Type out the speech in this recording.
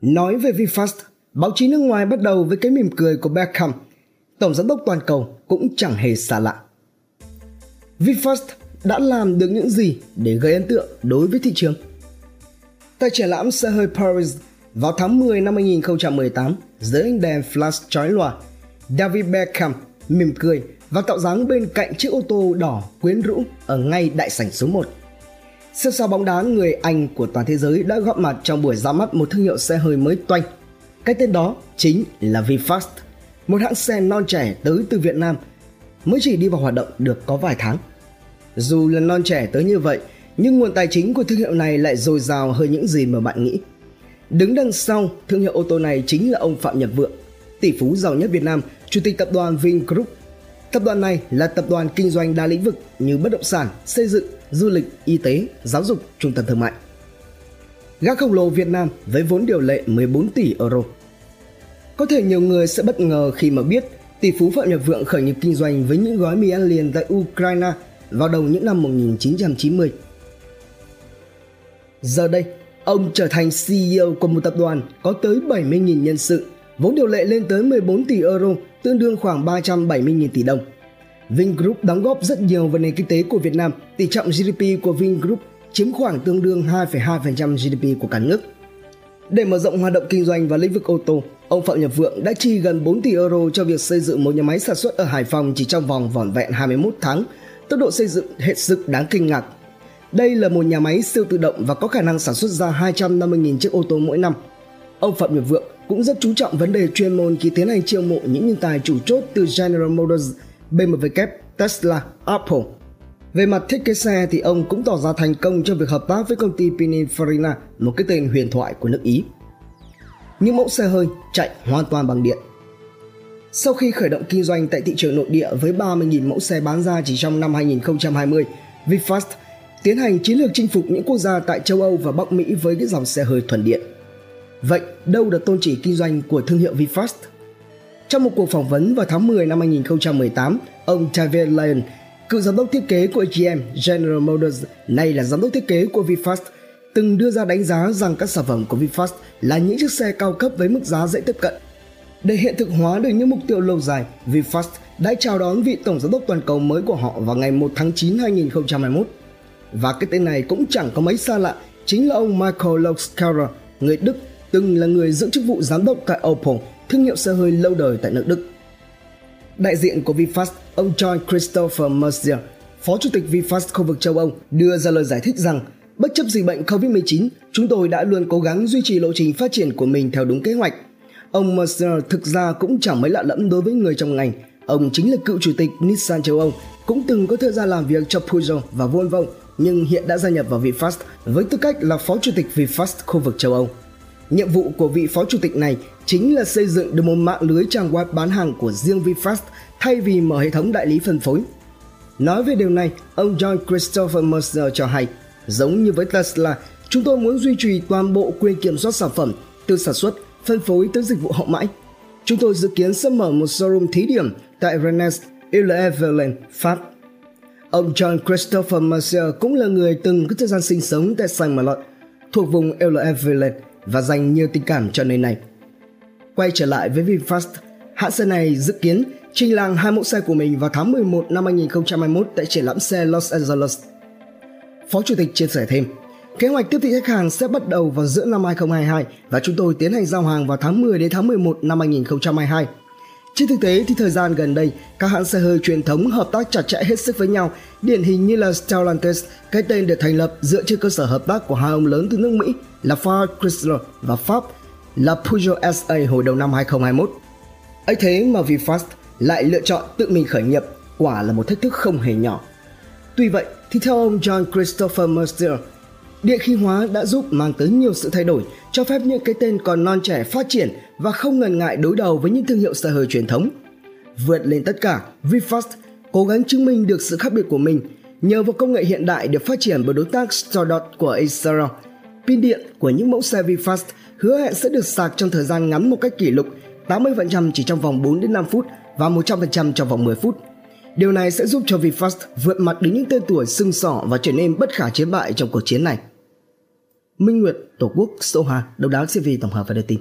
Nói về VinFast, báo chí nước ngoài bắt đầu với cái mỉm cười của Beckham. Tổng giám đốc toàn cầu cũng chẳng hề xa lạ. VinFast đã làm được những gì để gây ấn tượng đối với thị trường? Tại triển lãm xe hơi Paris vào tháng 10 năm 2018, dưới ánh đèn flash chói lòa, David Beckham mỉm cười và tạo dáng bên cạnh chiếc ô tô đỏ quyến rũ ở ngay đại sảnh số 1. Siêu sao bóng đá người Anh của toàn thế giới đã góp mặt trong buổi ra mắt một thương hiệu xe hơi mới toanh. Cái tên đó chính là VinFast, một hãng xe non trẻ tới từ Việt Nam, mới chỉ đi vào hoạt động được có vài tháng. Dù là non trẻ tới như vậy, nhưng nguồn tài chính của thương hiệu này lại dồi dào hơn những gì mà bạn nghĩ. Đứng đằng sau thương hiệu ô tô này chính là ông Phạm Nhật Vượng, tỷ phú giàu nhất Việt Nam, chủ tịch tập đoàn Vingroup. Tập đoàn này là tập đoàn kinh doanh đa lĩnh vực như bất động sản, xây dựng, du lịch, y tế, giáo dục, trung tâm thương mại. gã khổng lồ Việt Nam với vốn điều lệ 14 tỷ euro. Có thể nhiều người sẽ bất ngờ khi mà biết tỷ phú Phạm Nhật Vượng khởi nghiệp kinh doanh với những gói mì ăn liền tại Ukraine vào đầu những năm 1990. Giờ đây, ông trở thành CEO của một tập đoàn có tới 70.000 nhân sự, vốn điều lệ lên tới 14 tỷ euro, tương đương khoảng 370.000 tỷ đồng. Vingroup đóng góp rất nhiều vào nền kinh tế của Việt Nam, tỷ trọng GDP của Vingroup chiếm khoảng tương đương 2,2% GDP của cả nước. Để mở rộng hoạt động kinh doanh vào lĩnh vực ô tô, ông Phạm Nhật Vượng đã chi gần 4 tỷ euro cho việc xây dựng một nhà máy sản xuất ở Hải Phòng chỉ trong vòng vỏn vẹn 21 tháng, tốc độ xây dựng hết sức đáng kinh ngạc. Đây là một nhà máy siêu tự động và có khả năng sản xuất ra 250.000 chiếc ô tô mỗi năm. Ông Phạm Nhật Vượng cũng rất chú trọng vấn đề chuyên môn khi tiến hành chiêu mộ những nhân tài chủ chốt từ General Motors, BMW, Tesla, Apple. Về mặt thiết kế xe thì ông cũng tỏ ra thành công trong việc hợp tác với công ty Pininfarina, một cái tên huyền thoại của nước Ý. Những mẫu xe hơi chạy hoàn toàn bằng điện. Sau khi khởi động kinh doanh tại thị trường nội địa với 30.000 mẫu xe bán ra chỉ trong năm 2020, VinFast tiến hành chiến lược chinh phục những quốc gia tại châu Âu và Bắc Mỹ với những dòng xe hơi thuần điện. Vậy đâu là tôn chỉ kinh doanh của thương hiệu VinFast? Trong một cuộc phỏng vấn vào tháng 10 năm 2018, ông Tavier Lyon, cựu giám đốc thiết kế của GM General Motors, nay là giám đốc thiết kế của VinFast, từng đưa ra đánh giá rằng các sản phẩm của VinFast là những chiếc xe cao cấp với mức giá dễ tiếp cận. Để hiện thực hóa được những mục tiêu lâu dài, VinFast đã chào đón vị tổng giám đốc toàn cầu mới của họ vào ngày 1 tháng 9 2021. Và cái tên này cũng chẳng có mấy xa lạ, chính là ông Michael Lokskara, người Đức từng là người giữ chức vụ giám đốc tại Opel, thương hiệu xe hơi lâu đời tại nước Đức. Đại diện của VinFast, ông John Christopher Mercier, Phó Chủ tịch VinFast khu vực châu Âu, đưa ra lời giải thích rằng bất chấp dịch bệnh COVID-19, chúng tôi đã luôn cố gắng duy trì lộ trình phát triển của mình theo đúng kế hoạch. Ông Mercier thực ra cũng chẳng mấy lạ lẫm đối với người trong ngành. Ông chính là cựu chủ tịch Nissan châu Âu, cũng từng có thời gian làm việc cho Peugeot và Volvo, nhưng hiện đã gia nhập vào VinFast với tư cách là Phó Chủ tịch VinFast khu vực châu Âu. Nhiệm vụ của vị phó chủ tịch này chính là xây dựng được một mạng lưới trang web bán hàng của riêng VinFast thay vì mở hệ thống đại lý phân phối. Nói về điều này, ông John Christopher Mercer cho hay, giống như với Tesla, chúng tôi muốn duy trì toàn bộ quyền kiểm soát sản phẩm từ sản xuất, phân phối tới dịch vụ hậu mãi. Chúng tôi dự kiến sẽ mở một showroom thí điểm tại Rennes, Ile-et-Vilaine, Pháp. Ông John Christopher Mercer cũng là người từng có thời gian sinh sống tại Saint-Malo, thuộc vùng Ile-et-Vilaine và dành nhiều tình cảm cho nơi này. Quay trở lại với VinFast, hãng xe này dự kiến trình làng hai mẫu xe của mình vào tháng 11 năm 2021 tại triển lãm xe Los Angeles. Phó Chủ tịch chia sẻ thêm, kế hoạch tiếp thị khách hàng sẽ bắt đầu vào giữa năm 2022 và chúng tôi tiến hành giao hàng vào tháng 10 đến tháng 11 năm 2022. Trên thực tế thì thời gian gần đây, các hãng xe hơi truyền thống hợp tác chặt chẽ hết sức với nhau, điển hình như là Stellantis, cái tên được thành lập dựa trên cơ sở hợp tác của hai ông lớn từ nước Mỹ là Ford Chrysler và Pháp là Peugeot SA hồi đầu năm 2021. ấy thế mà VinFast lại lựa chọn tự mình khởi nghiệp quả là một thách thức không hề nhỏ. Tuy vậy thì theo ông John Christopher Mercer, điện khí hóa đã giúp mang tới nhiều sự thay đổi, cho phép những cái tên còn non trẻ phát triển và không ngần ngại đối đầu với những thương hiệu xe hơi truyền thống. Vượt lên tất cả, VinFast cố gắng chứng minh được sự khác biệt của mình nhờ vào công nghệ hiện đại được phát triển bởi đối tác Stardot của Acer. Pin điện của những mẫu xe VinFast hứa hẹn sẽ được sạc trong thời gian ngắn một cách kỷ lục 80% chỉ trong vòng 4 đến 5 phút và 100% trong vòng 10 phút. Điều này sẽ giúp cho VinFast vượt mặt đến những tên tuổi sưng sỏ và trở nên bất khả chiến bại trong cuộc chiến này. Minh Nguyệt, Tổ quốc, Sô Hà, Độc đáo CV tổng hợp và đưa tin.